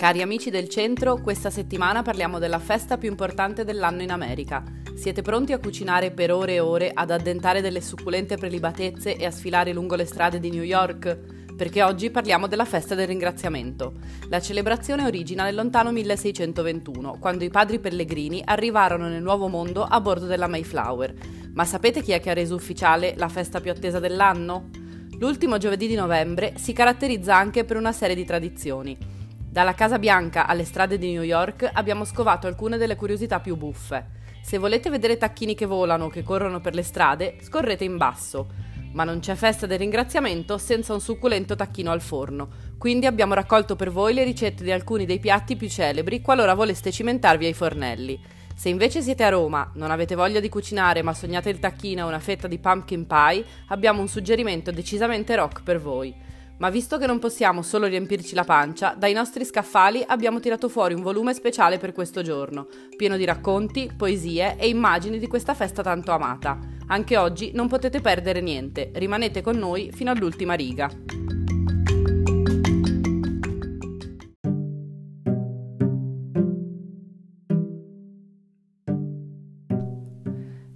Cari amici del centro, questa settimana parliamo della festa più importante dell'anno in America. Siete pronti a cucinare per ore e ore, ad addentare delle succulente prelibatezze e a sfilare lungo le strade di New York? Perché oggi parliamo della festa del ringraziamento. La celebrazione origina nel lontano 1621, quando i padri pellegrini arrivarono nel Nuovo Mondo a bordo della Mayflower. Ma sapete chi è che ha reso ufficiale la festa più attesa dell'anno? L'ultimo giovedì di novembre si caratterizza anche per una serie di tradizioni. Dalla Casa Bianca alle strade di New York abbiamo scovato alcune delle curiosità più buffe. Se volete vedere tacchini che volano o che corrono per le strade, scorrete in basso. Ma non c'è festa del ringraziamento senza un succulento tacchino al forno, quindi abbiamo raccolto per voi le ricette di alcuni dei piatti più celebri qualora voleste cimentarvi ai fornelli. Se invece siete a Roma, non avete voglia di cucinare ma sognate il tacchino e una fetta di pumpkin pie, abbiamo un suggerimento decisamente rock per voi. Ma visto che non possiamo solo riempirci la pancia, dai nostri scaffali abbiamo tirato fuori un volume speciale per questo giorno, pieno di racconti, poesie e immagini di questa festa tanto amata. Anche oggi non potete perdere niente, rimanete con noi fino all'ultima riga.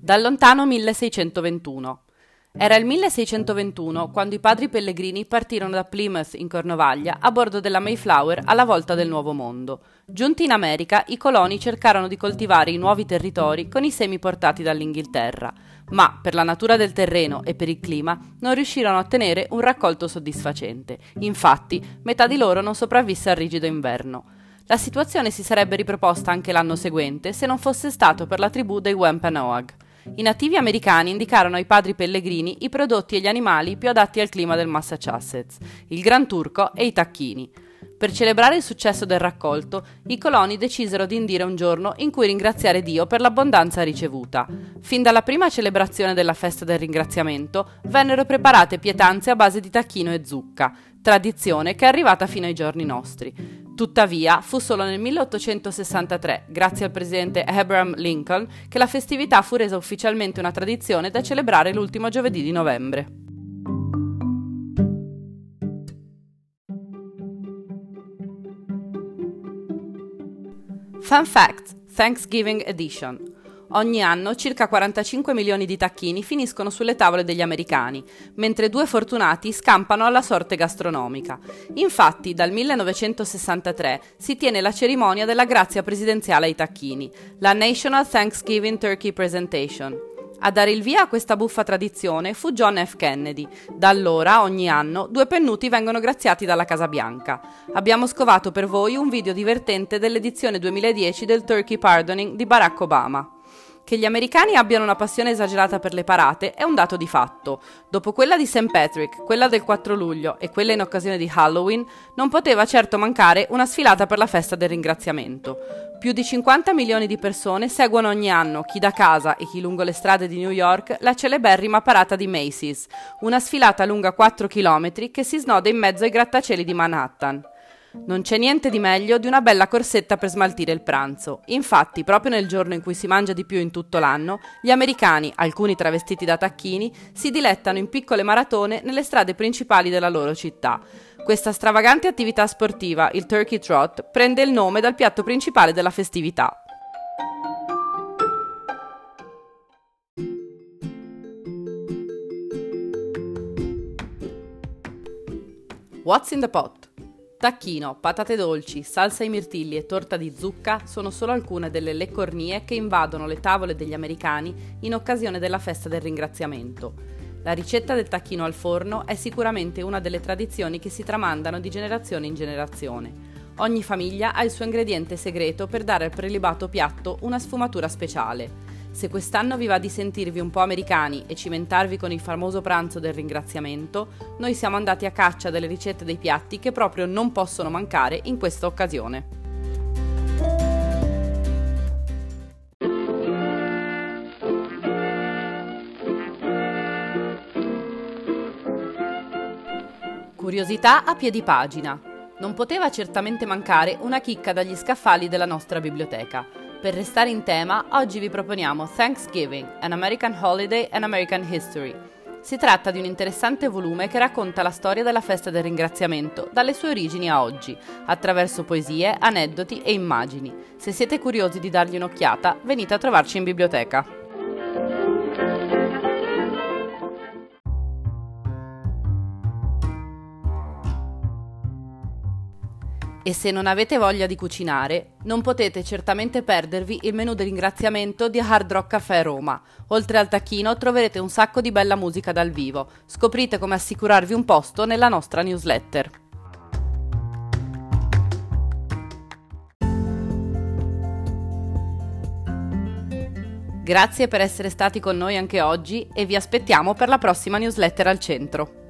Dal lontano 1621. Era il 1621 quando i padri pellegrini partirono da Plymouth in Cornovaglia a bordo della Mayflower alla volta del Nuovo Mondo. Giunti in America, i coloni cercarono di coltivare i nuovi territori con i semi portati dall'Inghilterra, ma per la natura del terreno e per il clima non riuscirono a ottenere un raccolto soddisfacente. Infatti, metà di loro non sopravvisse al rigido inverno. La situazione si sarebbe riproposta anche l'anno seguente se non fosse stato per la tribù dei Wampanoag. I nativi americani indicarono ai padri pellegrini i prodotti e gli animali più adatti al clima del Massachusetts, il gran turco e i tacchini. Per celebrare il successo del raccolto, i coloni decisero di indire un giorno in cui ringraziare Dio per l'abbondanza ricevuta. Fin dalla prima celebrazione della festa del ringraziamento vennero preparate pietanze a base di tacchino e zucca, tradizione che è arrivata fino ai giorni nostri. Tuttavia, fu solo nel 1863, grazie al presidente Abraham Lincoln, che la festività fu resa ufficialmente una tradizione da celebrare l'ultimo giovedì di novembre. Fun Fact Thanksgiving Edition Ogni anno circa 45 milioni di tacchini finiscono sulle tavole degli americani, mentre due fortunati scampano alla sorte gastronomica. Infatti, dal 1963 si tiene la cerimonia della grazia presidenziale ai tacchini, la National Thanksgiving Turkey Presentation. A dare il via a questa buffa tradizione fu John F. Kennedy. Da allora, ogni anno, due pennuti vengono graziati dalla Casa Bianca. Abbiamo scovato per voi un video divertente dell'edizione 2010 del Turkey Pardoning di Barack Obama. Che gli americani abbiano una passione esagerata per le parate è un dato di fatto. Dopo quella di St. Patrick, quella del 4 luglio e quella in occasione di Halloween, non poteva certo mancare una sfilata per la festa del ringraziamento. Più di 50 milioni di persone seguono ogni anno, chi da casa e chi lungo le strade di New York, la celeberrima parata di Macy's, una sfilata lunga 4 km che si snoda in mezzo ai grattacieli di Manhattan. Non c'è niente di meglio di una bella corsetta per smaltire il pranzo. Infatti, proprio nel giorno in cui si mangia di più in tutto l'anno, gli americani, alcuni travestiti da tacchini, si dilettano in piccole maratone nelle strade principali della loro città. Questa stravagante attività sportiva, il Turkey Trot, prende il nome dal piatto principale della festività. What's in the pot? Tacchino, patate dolci, salsa ai mirtilli e torta di zucca sono solo alcune delle leccornie che invadono le tavole degli americani in occasione della festa del ringraziamento. La ricetta del tacchino al forno è sicuramente una delle tradizioni che si tramandano di generazione in generazione. Ogni famiglia ha il suo ingrediente segreto per dare al prelibato piatto una sfumatura speciale. Se quest'anno vi va di sentirvi un po' americani e cimentarvi con il famoso pranzo del ringraziamento, noi siamo andati a caccia delle ricette dei piatti che proprio non possono mancare in questa occasione. Curiosità a piedi pagina. Non poteva certamente mancare una chicca dagli scaffali della nostra biblioteca. Per restare in tema, oggi vi proponiamo Thanksgiving, An American Holiday and American History. Si tratta di un interessante volume che racconta la storia della festa del ringraziamento, dalle sue origini a oggi, attraverso poesie, aneddoti e immagini. Se siete curiosi di dargli un'occhiata, venite a trovarci in biblioteca. E se non avete voglia di cucinare, non potete certamente perdervi il menù di ringraziamento di Hard Rock Café Roma. Oltre al tacchino troverete un sacco di bella musica dal vivo. Scoprite come assicurarvi un posto nella nostra newsletter. Grazie per essere stati con noi anche oggi e vi aspettiamo per la prossima newsletter al centro.